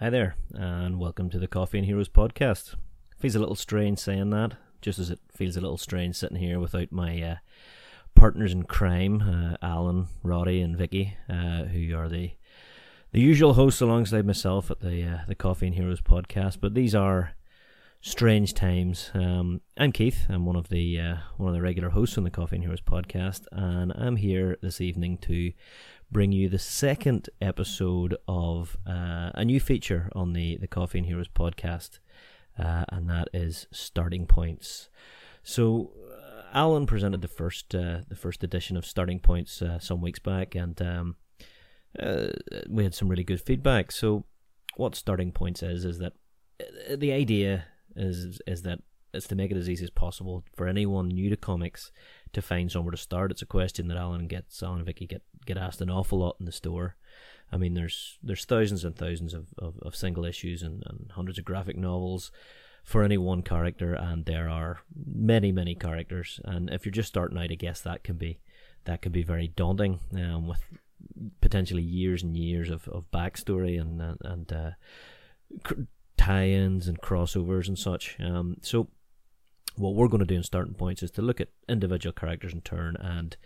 Hi there, and welcome to the Coffee and Heroes podcast. Feels a little strange saying that, just as it feels a little strange sitting here without my uh, partners in crime, uh, Alan, Roddy, and Vicky, uh, who are the the usual hosts alongside myself at the uh, the Coffee and Heroes podcast. But these are strange times. Um, I'm Keith. I'm one of the uh, one of the regular hosts on the Coffee and Heroes podcast, and I'm here this evening to bring you the second episode of uh, a new feature on the, the Coffee and Heroes podcast, uh, and that is Starting Points. So, uh, Alan presented the first uh, the first edition of Starting Points uh, some weeks back, and um, uh, we had some really good feedback. So, what Starting Points is is that the idea is is that it's to make it as easy as possible for anyone new to comics to find somewhere to start. It's a question that Alan gets, Alan and Vicky get get asked an awful lot in the store. I mean, there's there's thousands and thousands of, of, of single issues and, and hundreds of graphic novels for any one character, and there are many many characters. And if you're just starting out, I guess that can be that can be very daunting um, with potentially years and years of, of backstory and and, and uh, tie-ins and crossovers and such. Um, so what we're going to do in starting points is to look at individual characters in turn and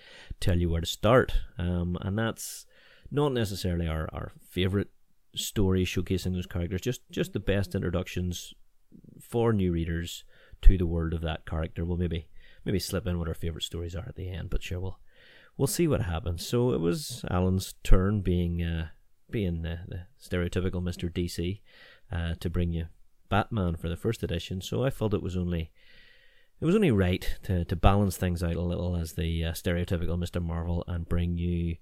tell you where to start. Um, and that's not necessarily our, our favorite story showcasing those characters, just just the best introductions for new readers to the world of that character. We'll maybe maybe slip in what our favorite stories are at the end, but sure we'll we'll see what happens. So it was Alan's turn, being uh, being the, the stereotypical Mister DC, uh, to bring you Batman for the first edition. So I felt it was only it was only right to, to balance things out a little as the uh, stereotypical Mr. Marvel and bring you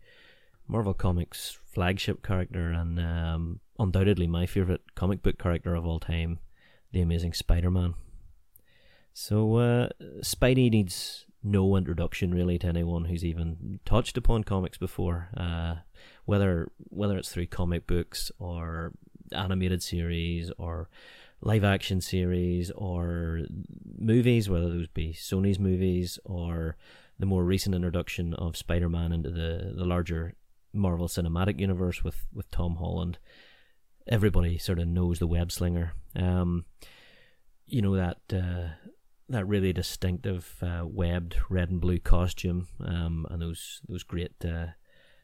Marvel Comics flagship character and um, undoubtedly my favorite comic book character of all time, the Amazing Spider-Man. So uh, Spidey needs no introduction really to anyone who's even touched upon comics before, uh, whether whether it's through comic books or animated series or live action series or movies, whether those be Sony's movies or the more recent introduction of Spider Man into the, the larger Marvel Cinematic Universe with, with Tom Holland. Everybody sort of knows the web slinger. Um, you know that uh, that really distinctive uh, webbed red and blue costume, um, and those those great uh,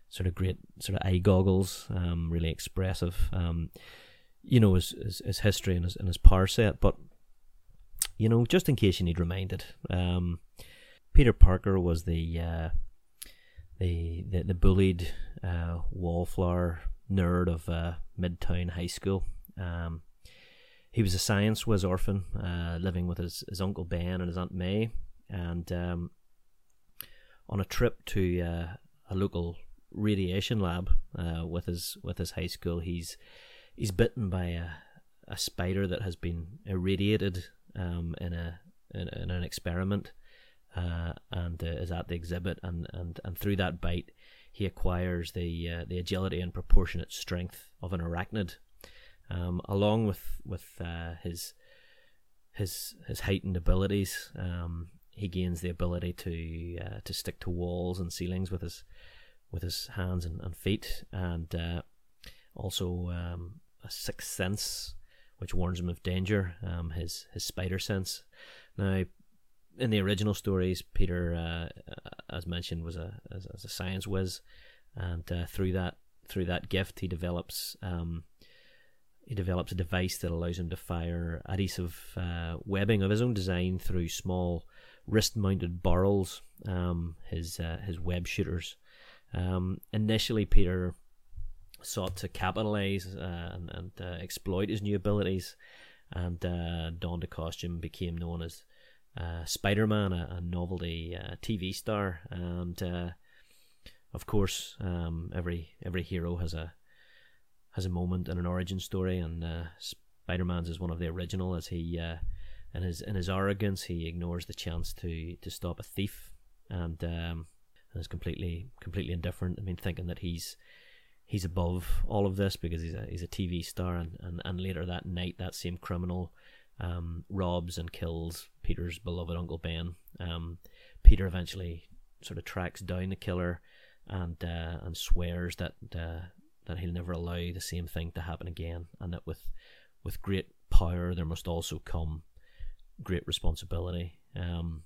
sort of great sort of eye goggles, um, really expressive. Um, you know his, his, his history and his, and his power set. But you know, just in case you need reminded, um, Peter Parker was the uh, the, the, the bullied uh, wallflower nerd of uh, Midtown High School. Um, he was a science whiz orphan, uh, living with his, his uncle Ben and his aunt May, and um, on a trip to uh, a local radiation lab uh, with his with his high school, he's he's bitten by a, a spider that has been irradiated um, in a in, in an experiment, uh, and uh, is at the exhibit, and, and, and through that bite, he acquires the uh, the agility and proportionate strength of an arachnid, um, along with with uh, his his his heightened abilities. Um, he gains the ability to uh, to stick to walls and ceilings with his with his hands and, and feet, and uh, also um, a sixth sense, which warns him of danger. Um, his his spider sense. Now, in the original stories, Peter, uh, as mentioned, was a as, as, a science whiz, and uh, through that through that gift, he develops um, he develops a device that allows him to fire adhesive uh, webbing of his own design through small wrist-mounted barrels. Um, his uh, his web shooters. Um, initially, Peter sought to capitalize uh, and, and uh, exploit his new abilities, and uh, donned a costume, became known as uh, Spider Man, a, a, novelty uh, TV star, and uh, of course, um, every every hero has a has a moment and an origin story, and Spider Man's is one of the original, as he in his in his arrogance he ignores the chance to to stop a thief, and um, and is completely completely indifferent. I mean, thinking that he's he's above all of this because he's a he's a TV star, and, and, and later that night, that same criminal um, robs and kills Peter's beloved Uncle Ben. Um, Peter eventually sort of tracks down the killer and uh, and swears that uh, that he'll never allow the same thing to happen again, and that with with great power there must also come great responsibility. Um,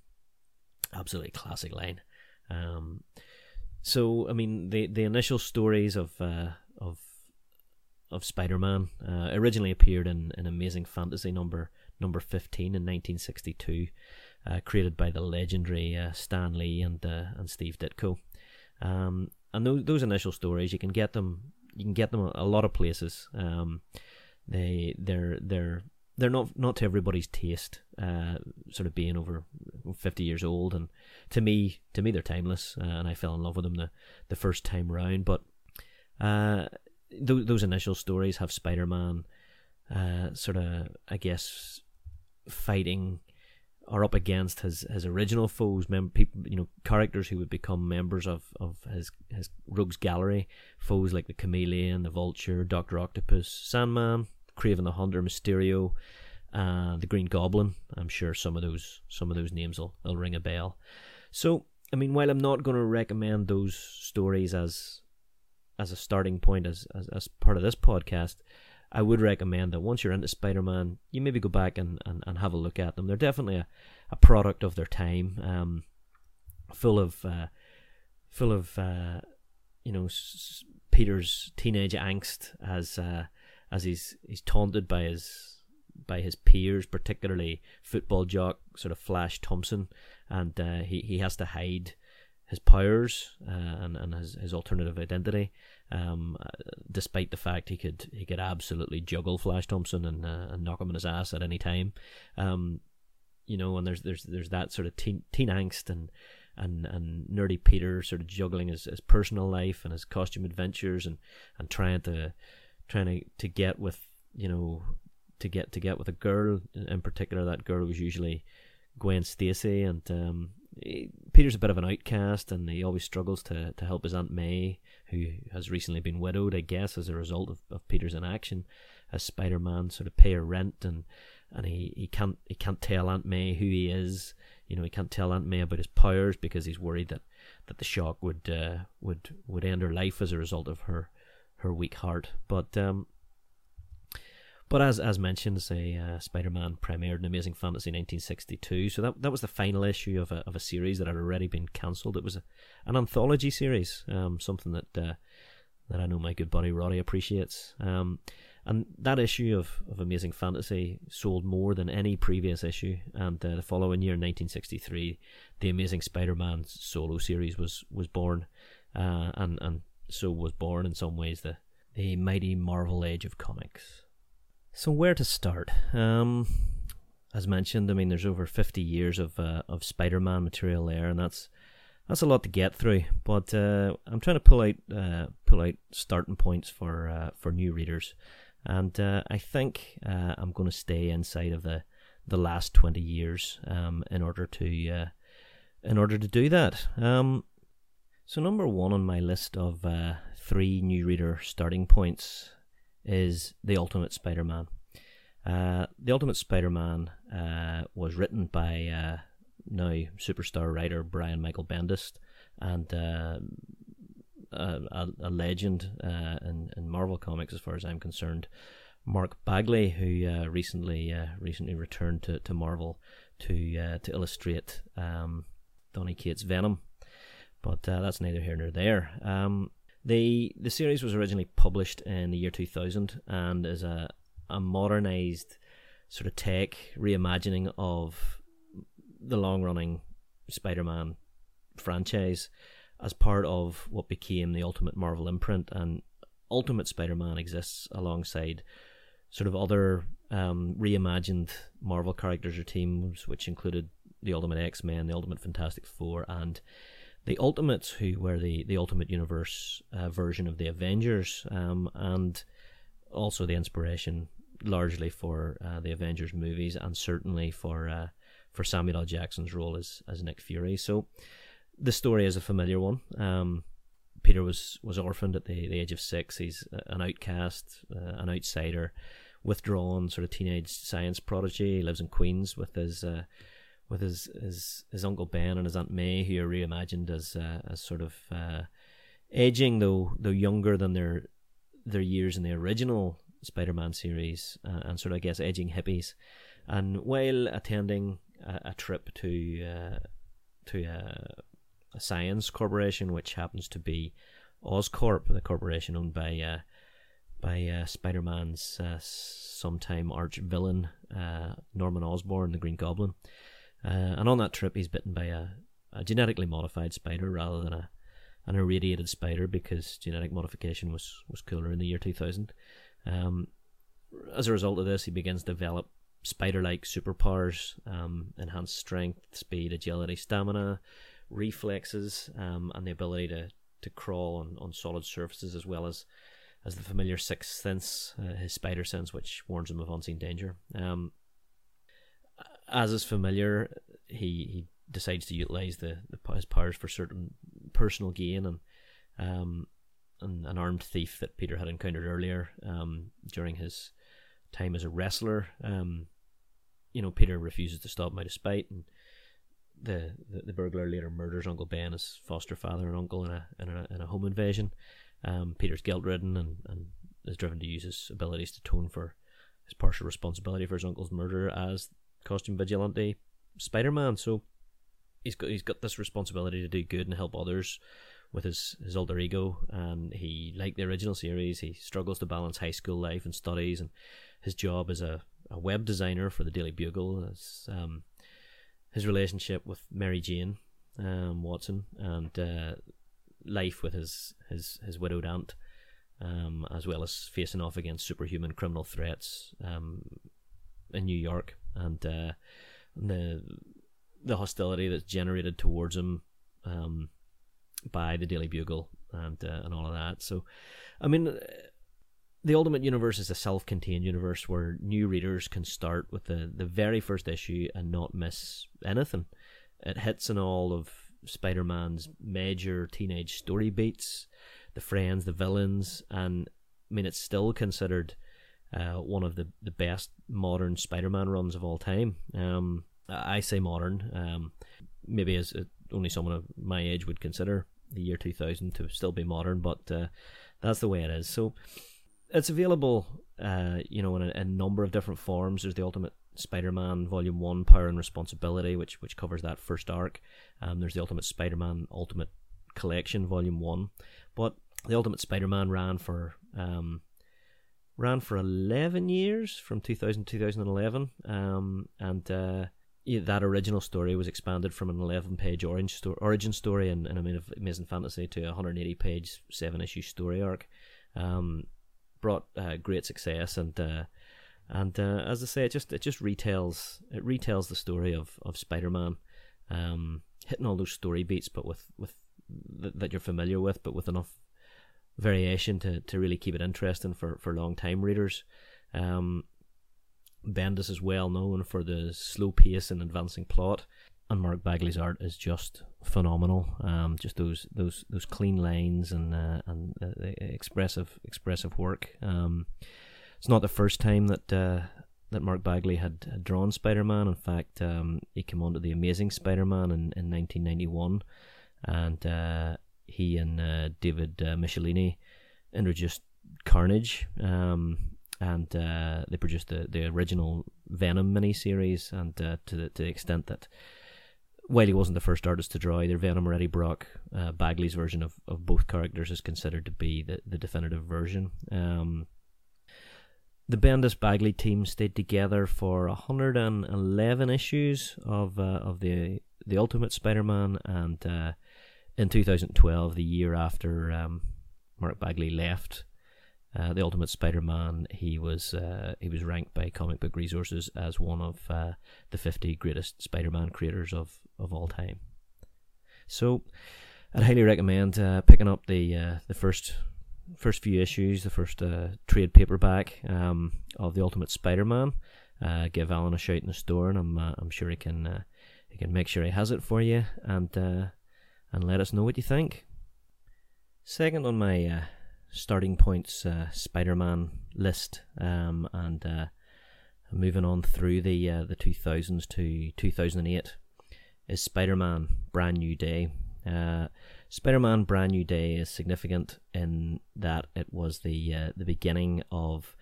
absolutely classic line. Um, so I mean the the initial stories of uh, of of Spider Man uh, originally appeared in an Amazing Fantasy number number fifteen in nineteen sixty two, uh, created by the legendary uh, Stan Lee and uh, and Steve Ditko. Um, and those those initial stories you can get them you can get them a, a lot of places. Um, they they're they're they're not not to everybody's taste. Uh, sort of being over fifty years old, and to me, to me, they're timeless, uh, and I fell in love with them the the first time round. But uh, th- those initial stories have Spider Man, uh, sort of, I guess, fighting or up against his, his original foes, mem- people, you know, characters who would become members of, of his his rogues gallery, foes like the Chameleon, the Vulture, Doctor Octopus, Sandman, Kraven the Hunter, Mysterio, uh, the Green Goblin. I'm sure some of those some of those names will, will ring a bell. So, I mean, while I'm not going to recommend those stories as as a starting point as, as as part of this podcast, I would recommend that once you're into Spider Man, you maybe go back and, and, and have a look at them. They're definitely a, a product of their time, um, full of uh, full of uh, you know s- Peter's teenage angst as uh, as he's he's taunted by his by his peers, particularly football jock sort of Flash Thompson, and uh, he he has to hide his powers uh, and and his, his alternative identity, um, uh, despite the fact he could he could absolutely juggle Flash Thompson and uh, and knock him in his ass at any time, um, you know, and there's there's there's that sort of teen teen angst and and and nerdy Peter sort of juggling his, his personal life and his costume adventures and and trying to trying to, to get with you know to get to get with a girl. In particular that girl was usually Gwen Stacy and um, he, Peter's a bit of an outcast and he always struggles to, to help his Aunt May who has recently been widowed I guess as a result of, of Peter's inaction as Spider-Man sort of pay her rent and and he, he can't he can't tell Aunt May who he is. You know he can't tell Aunt May about his powers because he's worried that, that the shock would uh, would would end her life as a result of her her weak heart. But um, but as as mentioned, say uh, Spider-Man premiered in Amazing Fantasy 1962, so that that was the final issue of a of a series that had already been cancelled. It was a, an anthology series, um, something that uh, that I know my good buddy Roddy appreciates. Um, and that issue of, of Amazing Fantasy sold more than any previous issue. And uh, the following year, 1963, the Amazing Spider-Man solo series was was born, uh, and and so was born in some ways the the mighty Marvel age of comics. So where to start? Um, as mentioned, I mean, there's over 50 years of uh, of Spider-Man material there, and that's that's a lot to get through. But uh, I'm trying to pull out uh, pull out starting points for uh, for new readers, and uh, I think uh, I'm going to stay inside of the the last 20 years um, in order to in order to do that. Um, so number one on my list of three new reader starting points is the Ultimate Spider-Man. Uh, the Ultimate Spider-Man uh, was written by uh, now superstar writer Brian Michael Bendis and uh, a, a, legend uh, in, in Marvel Comics, as far as I'm concerned, Mark Bagley, who uh, recently recently returned to, to Marvel to to illustrate um, Donny Cates' Venom. But that's neither here nor there. Um, the the series was originally published in the year 2000 and is a a modernized sort of tech reimagining of the long running Spider-Man franchise as part of what became the Ultimate Marvel imprint and Ultimate Spider-Man exists alongside sort of other um, reimagined Marvel characters or teams which included the Ultimate X-Men, the Ultimate Fantastic Four and the Ultimates, who were the, the Ultimate Universe uh, version of the Avengers, um, and also the inspiration largely for uh, the Avengers movies, and certainly for uh, for Samuel L. Jackson's role as as Nick Fury. So the story is a familiar one. Um, Peter was was orphaned at the, the age of six. He's an outcast, uh, an outsider, withdrawn, sort of teenage science prodigy. He lives in Queens with his uh, with his, his his uncle Ben and his aunt May, who are reimagined as uh, as sort of uh, aging, though though younger than their their years in the original Spider-Man series uh, and sort of I guess edging hippies. And while attending a, a trip to uh, to a, science corporation, which happens to be Oscorp, the corporation owned by uh, by uh, Spider-Man's uh, sometime arch villain uh, Norman Osborn, the Green Goblin. And on that trip, he's bitten by a, a genetically modified spider rather than a an irradiated spider because genetic modification was, was cooler in the year 2000. Um, as a result of this, he begins to develop spider like superpowers, um, enhanced strength, speed, agility, stamina, reflexes, um, and the ability to, to crawl on, on solid surfaces as well as as the familiar sixth sense, uh, his spider sense, which warns him of unseen danger. Um, as is familiar, he, he decides to utilize the, the his powers for certain personal gain and um, an, an armed thief that Peter had encountered earlier um, during his time as a wrestler. Um, you know, Peter refuses to stop him out of spite, and the, the, the burglar later murders Uncle Ben, his foster father and uncle, in a in a, in a home invasion. Um, Peter's guilt ridden and, and is driven to use his abilities to atone for his partial responsibility for his uncle's murder as costume vigilante Spider Man. So he's got he's got this responsibility to do good and help others with his, his alter ego and he like the original series he struggles to balance high school life and studies and his job as a, a web designer for the Daily Bugle as um, his relationship with Mary Jane um, Watson and uh, life with his his, his widowed aunt um, as well as facing off against superhuman criminal threats um, in New York and uh, the the hostility that's generated towards him um, by the Daily Bugle and uh, and all of that. So, I mean, the Ultimate Universe is a self-contained universe where new readers can start with the the very first issue and not miss anything. It hits on all of Spider-Man's major teenage story beats, the friends, the villains, and I mean, it's still considered. Uh, one of the, the best modern Spider-Man runs of all time. Um, I say modern, um, maybe as uh, only someone of my age would consider the year 2000 to still be modern, but uh, that's the way it is. So it's available, uh, you know, in a, a, number of different forms. There's the Ultimate Spider-Man Volume One, Power and Responsibility, which which covers that first arc. Um, there's the Ultimate Spider-Man Ultimate Collection Volume One, but the Ultimate Spider-Man ran for um, ran for 11 years from 2000 to 2011, um, and uh, that original story was expanded from an 11 page orange sto- origin story in, in Amazing Fantasy to a 180 page, seven issue story arc. Um, brought uh, great success and uh, and uh, as I say, it just it just retells it retells the story of of Spider Man, um, hitting all those story beats, but with with th- that you're familiar with, but with enough variation to, to really keep it interesting for for long time readers. Um, Bendis is well known for the slow pace and advancing plot, and Mark Bagley's art is just phenomenal. Um, just those those those clean lines and uh, and uh, expressive expressive work. Um, it's not the first time that uh, that Mark Bagley had, drawn Spider Man. In fact, um, he came onto the Amazing Spider Man in, in 1991, and uh, he and uh, David uh, Michelinie introduced Carnage. Um, and uh, they produced the, the original Venom miniseries, and uh, to, the, to the extent that while he wasn't the first artist to draw either Venom or Eddie Brock, uh, Bagley's version of, of both characters is considered to be the, the definitive version. Um, the Bendis Bagley team stayed together for 111 issues of uh, of the the Ultimate Spider-Man, and in 2012, the year after um, Mark Bagley left uh, the Ultimate Spider-Man, he was uh, he was ranked by Comic Book Resources as one of uh, the 50 greatest Spider-Man creators of, of all time. So, I'd highly recommend uh, picking up the uh, the first first few issues, the first uh, trade paperback um, of the Ultimate Spider-Man. give Alan a shout in the store, and I'm I'm sure he can he can make sure he has it for you, and and let us know what you think. Second on my starting points uh, Spider-Man list, um, and uh, moving on through the uh, the 2000s to 2008 is Spider-Man: Brand New Day, Uh, Spider-Man: Brand New Day is significant in that it was the uh, the beginning of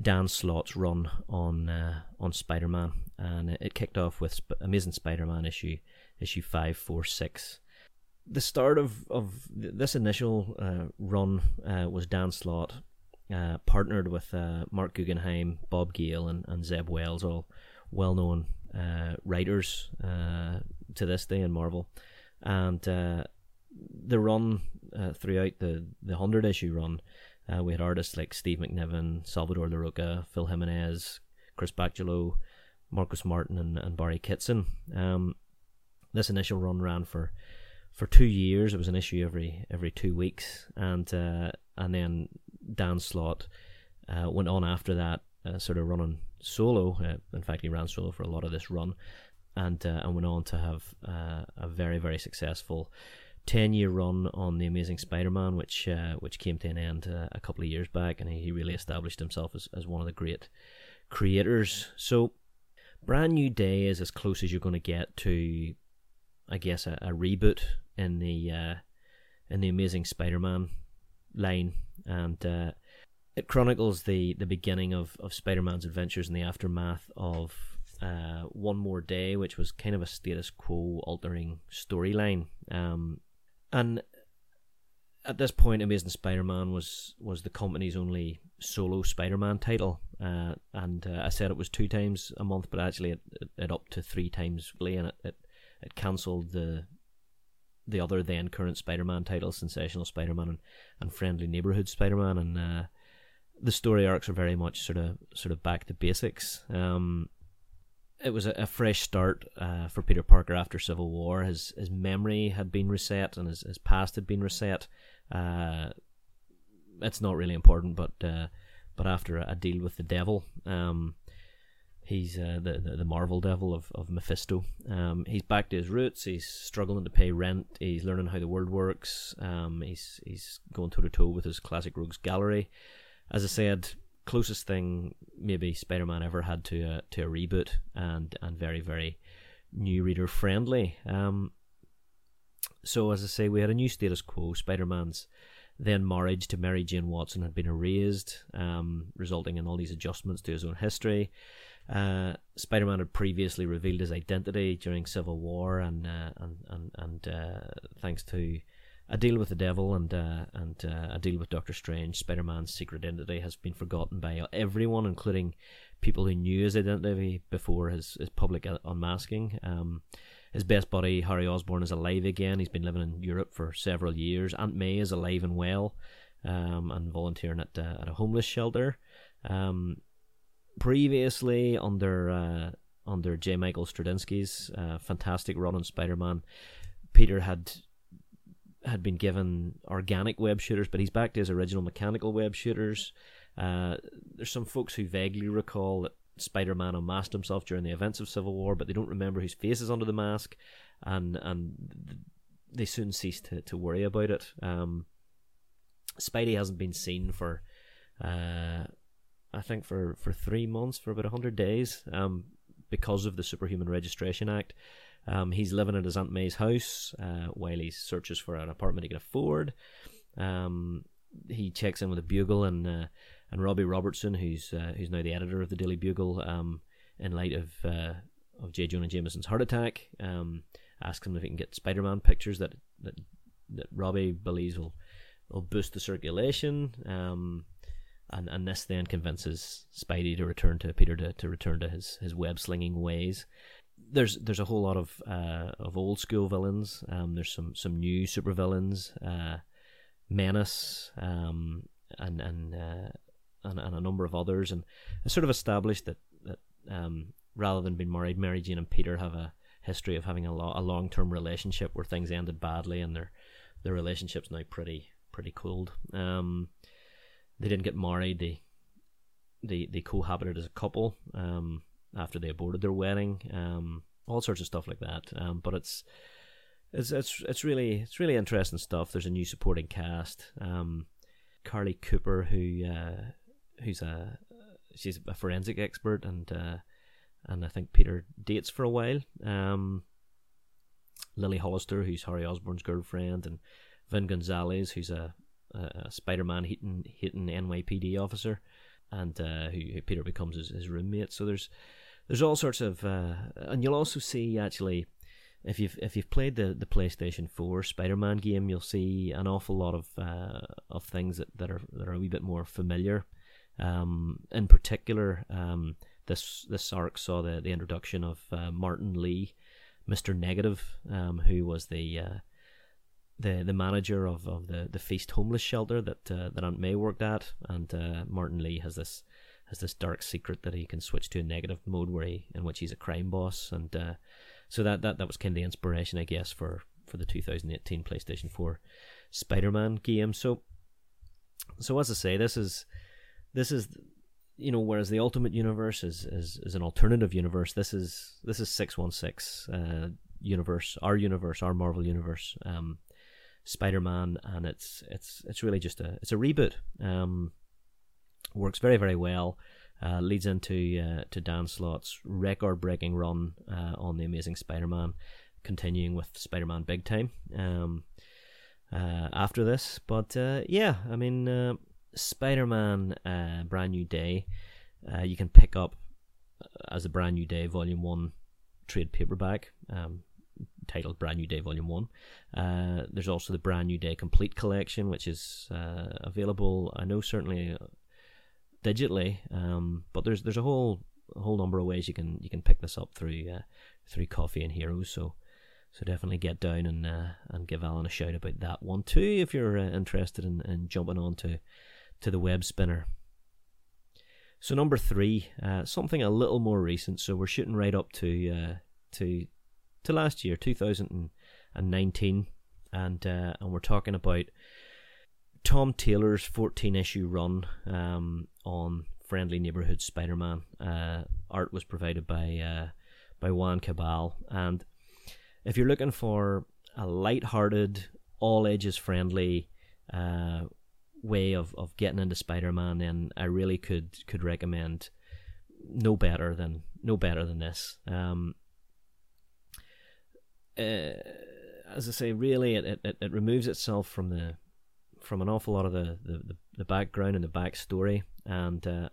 Dan Slott's run on uh, on Spider-Man, and it, kicked off with Sp- Amazing Spider-Man issue issue five four six. The start of of this initial uh, run uh, was Dan Slott uh, partnered with uh, Marc Guggenheim, Bob Gale, and, and Zeb Wells, all well known uh, writers uh, to this day in Marvel, and the run throughout the the hundred issue run, we had artists like Steve McNiven, Salvador Larroca, Phil Jimenez, Chris Bachalo, Marcos Martin, and, and Barry Kitson. Um, this initial run ran for for two years. It was an issue every every two weeks, and uh, and then Dan Slott uh, went on after that, uh, sort of running solo. Uh, in fact, he ran solo for a lot of this run, and uh, and went on to have uh, a very very successful ten year run on the Amazing Spider-Man, which uh, which came to an end a couple of years back, and he really established himself as, as one of the great creators. So, Brand New Day is as close as you're going to get to, I guess, a, a reboot in the uh, in the Amazing Spider-Man line, and uh, it chronicles the the beginning of of Spider-Man's adventures in the aftermath of uh, One More Day, which was kind of a status quo altering storyline. Um, and at this point, Amazing Spider-Man was was the company's only solo Spider-Man title, uh, and uh, I said it was two times a month, but actually it, it, it up to three times and it it, it cancelled the the other then current Spider-Man titles, Sensational Spider-Man and, and Friendly Neighborhood Spider-Man, and uh, the story arcs are very much sort of sort of back to basics. Um, it was a, a fresh start uh, for Peter Parker after Civil War. His his memory had been reset and his, his past had been reset. Uh, it's not really important, but uh, but after a, a, deal with the devil, um, he's uh, the, the, the Marvel devil of of Mephisto. Um, he's back to his roots. He's struggling to pay rent. He's learning how the world works. Um, he's he's going toe to toe with his classic rogues gallery. As I said, closest thing maybe Spider-Man ever had to a, to a reboot, and and very very new reader friendly. Um, so as I say, we had a new status quo. Spider-Man's then marriage to Mary Jane Watson had been erased, um, resulting in all these adjustments to his own history. Uh, Spider-Man had previously revealed his identity during Civil War, and uh, and and, and uh, thanks to a deal with the devil and uh, and uh, a deal with Doctor Strange, Spider-Man's secret identity has been forgotten by everyone, including people who knew his identity before his, his public unmasking. Um, his best buddy Harry Osborn is alive again. He's been living in Europe for several years. Aunt May is alive and well, um, and volunteering at uh, at a homeless shelter. Um, previously, under uh, under J. Michael Straczynski's uh, fantastic run on Spider-Man, Peter had had been given organic web shooters, but he's back to his original mechanical web shooters. Uh, there's some folks who vaguely recall that Spider-Man unmasked himself during the events of Civil War, but they don't remember whose face is under the mask, and and they soon cease to, to worry about it. Um, Spidey hasn't been seen for, uh, I think for, for three months, for about hundred days, um, because of the Superhuman Registration Act. Um, he's living at his Aunt May's house uh, while he searches for an apartment he can afford. Um, he checks in with a Bugle and uh, and Robbie Robertson, who's uh, who's now the editor of the Daily Bugle, um, in light of uh, of J. Jonah Jameson's heart attack, um, asks him if he can get Spider-Man pictures that that, that Robbie believes will will boost the circulation. Um, and and this then convinces Spidey to return to Peter to, to return to his, his web slinging ways there's there's a whole lot of uh, of old school villains. Um, there's some some new super villains, uh, Menace, um, and and, uh, and and a number of others, and it's sort of established that that um, rather than being married, Mary Jane and Peter have a history of having a, lo- a long term relationship where things ended badly, and their their relationship's now pretty pretty cold. Um, they didn't get married. They they they cohabited as a couple. Um, after they aborted their wedding, um, all sorts of stuff like that. Um, but it's it's it's it's really it's really interesting stuff. There's a new supporting cast. Um, Carly Cooper, who uh, who's a she's a forensic expert, and uh, and I think Peter dates for a while. Um, Lily Hollister, who's Harry Osborn's girlfriend, and Vin Gonzalez, who's a, a Spider-Man hitting hitting NYPD officer, and uh, who, who, Peter becomes his, his, roommate. So there's there's all sorts of, uh, and you'll also see actually. If you've if you've played the, the PlayStation Four Spider-Man game, you'll see an awful lot of uh, of things that, that are that are a wee bit more familiar. Um, in particular, um, this this arc saw the, the introduction of uh, Martin Lee, Mister Negative, um, who was the uh, the the manager of, of the, the Feast homeless shelter that uh, that Aunt May worked at, and uh, Martin Lee has this has this dark secret that he can switch to a negative mode where he in which he's a crime boss, and uh, so that, that that was kind of the inspiration, I guess, for for the 2018 PlayStation 4 Spider-Man game. So so as I say, this is this is you know, whereas the Ultimate Universe is, is, is an alternative universe, this is this is six one six uh, universe, our universe, our Marvel universe, um, Spider Man, and it's it's it's really just a it's a reboot. Um, works very very well. Uh, leads into uh, to Dan Slott's record breaking run uh, on the Amazing Spider Man, continuing with Spider Man Big Time. Um, uh, after this, but uh, yeah, I mean uh, Spider Man uh, Brand New Day, uh, you can pick up as a Brand New Day Volume 1 trade paperback. Um, titled Brand New Day Volume 1. Uh, there's also the Brand New Day Complete Collection, which is uh, available, I know, certainly uh, digitally, um, but there's there's a whole a whole number of ways you can you can pick this up through uh, through Coffee and Heroes. So so definitely get down and uh, and give Alan a shout about that one too if you're uh, interested in, in jumping on to to the web spinner. So number three, something a little more recent. So we're shooting right up to to to last year, 2019, and uh, and we're talking about Tom Taylor's 14 issue run um, on Friendly Neighborhood Spider-Man. Uh, art was provided by uh, by Juan Cabal, and if you're looking for a light-hearted, all ages friendly uh, way of, of getting into Spider-Man, then I really could could recommend no better than no better than this. Um, uh, as I say, really, it, it, it removes itself from the from an awful lot of the, the, the background and the backstory, and uh,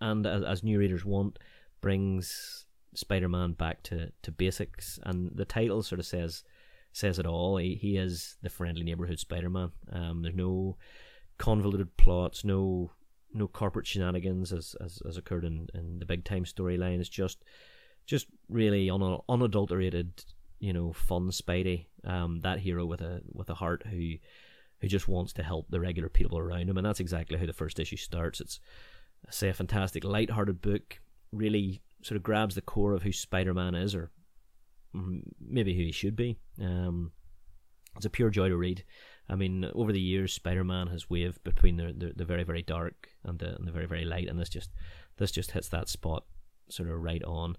and as, as new readers want, brings Spider-Man back to, to basics, and the title sort of says says it all. He he is the friendly neighborhood Spider-Man. Um, there's no convoluted plots, no no corporate shenanigans as as, as occurred in, in the big time storyline. It's just just really un, unadulterated, you know, fun Spidey. Um, that hero with a with a heart who who just wants to help the regular people around him, and that's exactly how the first issue starts. It's say a fantastic, light-hearted book. Really sort of grabs the core of who Spider-Man is, or maybe who he should be. Um, it's a pure joy to read. I mean, over the years, Spider-Man has waved between the, the, the very very dark and the and the very very light, and this just this just hits that spot sort of right on.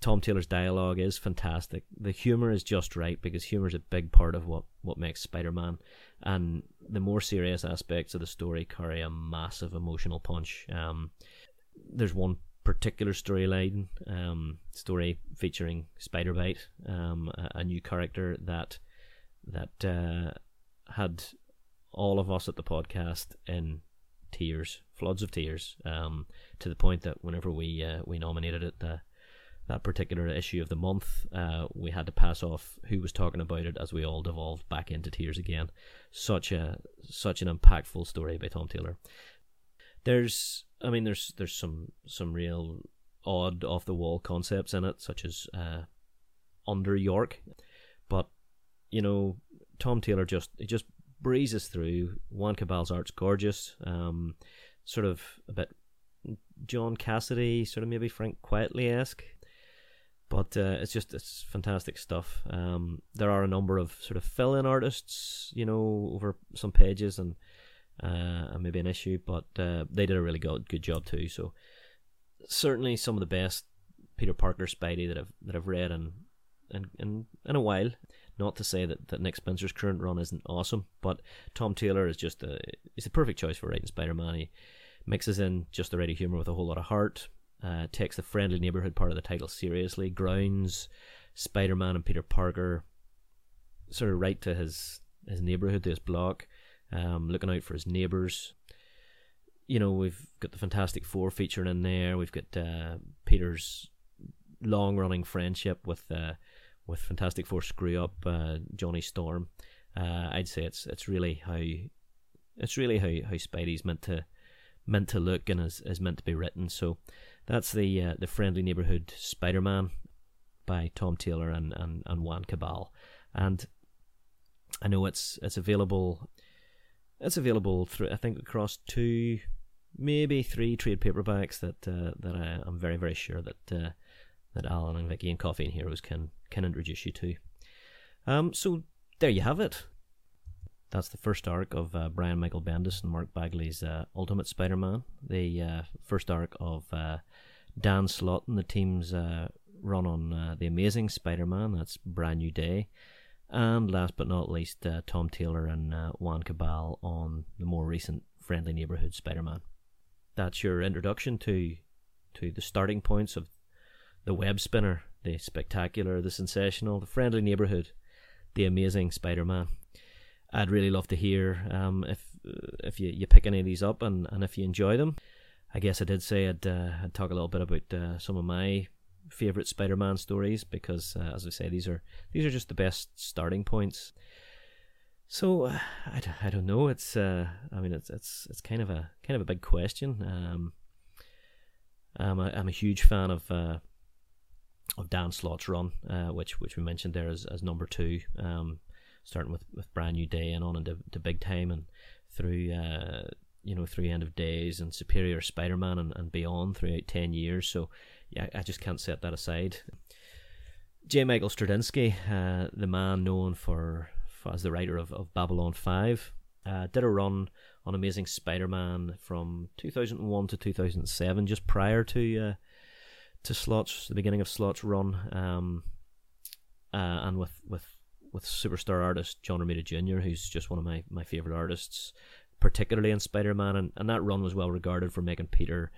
Tom Taylor's dialogue is fantastic. The humor is just right because humor is a big part of what what makes Spider-Man, and the more serious aspects of the story carry a massive emotional punch. Um, there's one particular storyline um, story featuring Spider-Bite, um, a, a, new character that that uh, had all of us at the podcast in tears, floods of tears, um, to the point that whenever we uh, we nominated it, the, that particular issue of the month, uh, we had to pass off who was talking about it as we all devolved back into tears again. Such a such an impactful story by Tom Taylor. There's, I mean, there's there's some some real odd off the wall concepts in it, such as uh, under York, but you know Tom Taylor just just breezes through. Juan Cabal's art's gorgeous. Um, sort of a bit John Cassaday, sort of maybe Frank Quitely esque. But uh, it's just it's fantastic stuff. Um, there are a number of sort of fill-in artists, you know, over some pages and uh, and maybe an issue, but uh, they did a really good good job too. So certainly some of the best Peter Parker Spidey that I've that I've read in in in, in a while. Not to say that, that Nick Spencer's current run isn't awesome, but Tom Taylor is just a he's the perfect choice for writing Spider-Man. He mixes in just the right humor with a whole lot of heart. Uh, takes the friendly neighborhood part of the title seriously, grounds Spider Man and Peter Parker sort of right to his his neighborhood, to his block, um, looking out for his neighbors. You know, we've got the Fantastic Four featuring in there. We've got uh, Peter's long running friendship with uh, with Fantastic Four screw up uh, Johnny Storm. Uh, I'd say it's it's really how it's really how, how Spidey's meant to meant to look and is, is meant to be written. So that's the uh, the friendly neighborhood Spider Man by Tom Taylor and, and, and Juan Cabal. And I know it's it's available it's available through I think across two maybe three trade paperbacks that uh, that I, am very very sure that uh, that Alan and Vicky and Coffee and Heroes can can introduce you to. Um, so there you have it. That's the first arc of uh, Brian Michael Bendis and Mark Bagley's uh, Ultimate Spider-Man. The uh, first arc of uh, Dan Slott and the team's uh, run on uh, the Amazing Spider-Man. That's Brand New Day. And last but not least, Tom Taylor and Juan Cabal on the more recent Friendly Neighborhood Spider-Man. That's your introduction to to the starting points of the web spinner, the spectacular, the sensational, the friendly neighborhood, the amazing Spider-Man. I'd really love to hear um, if if you, you pick any of these up and, and if you enjoy them. I guess I did say I'd uh, I'd talk a little bit about uh, some of my favorite Spider-Man stories because, uh, as I say, these are these are just the best starting points. So uh, I, I don't know. It's uh, I mean it's it's it's kind of a kind of a big question. Um, I'm a, I'm a huge fan of uh, of Dan Slott's run, uh, which which we mentioned there as, as number two, um, starting with, with brand new day and on into to big time and through uh, you know through end of days and Superior Spider-Man and, and beyond throughout ten years. So yeah, I just can't set that aside. J. Michael Straczynski, uh, the man known for, for, as the writer of, of Babylon Five, uh, did a run on Amazing Spider-Man from 2001 to 2007, just prior to uh, to Slott's the beginning of Slott's run, um, uh, and with with with superstar artist John Romita Jr., who's just one of my my favorite artists, particularly in Spider Man, and, and that run was well regarded for making Peter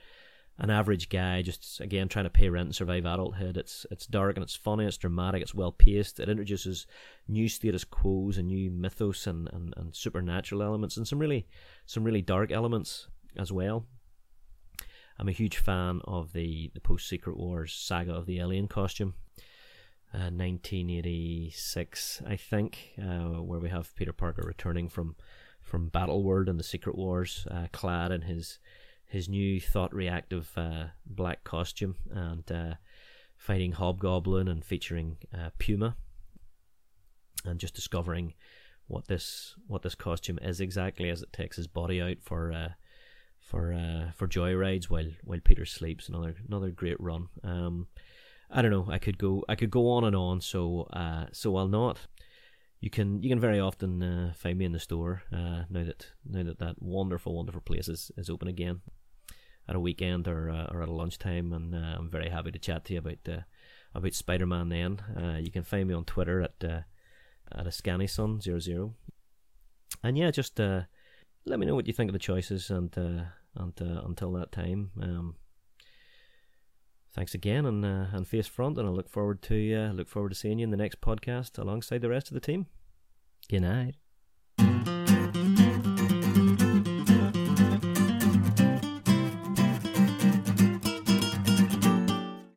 an average guy, just again trying to pay rent and survive adulthood. It's it's dark and it's funny, it's dramatic, it's well paced. It introduces new status quos and new mythos and, and, and supernatural elements and some really some really dark elements as well. I'm a huge fan of the, the post Secret Wars saga of the alien costume. Uh, 1986, I think, uh, where we have Peter Parker returning from from Battle World and the Secret Wars, uh, clad in his his new thought reactive uh, black costume and uh, fighting Hobgoblin and featuring uh, Puma, and just discovering what this what this costume is exactly as it takes his body out for for uh, for joyrides while while Peter sleeps. Another another great run. Um, I don't know. I could go I could go on and on. So uh, so I'll not. You can you can very often uh, find me in the store uh, now that now that that wonderful wonderful place is, is open again at a weekend or uh, or at a lunchtime, and uh, I'm very happy to chat to you about uh, about Spider Man. Then you can find me on Twitter at uh, at a scannyson 00 and yeah, just let me know what you think of the choices and and until that time, um, thanks again and uh, and face front, and I look forward to uh, look forward to seeing you in the next podcast alongside the rest of the team. Good night.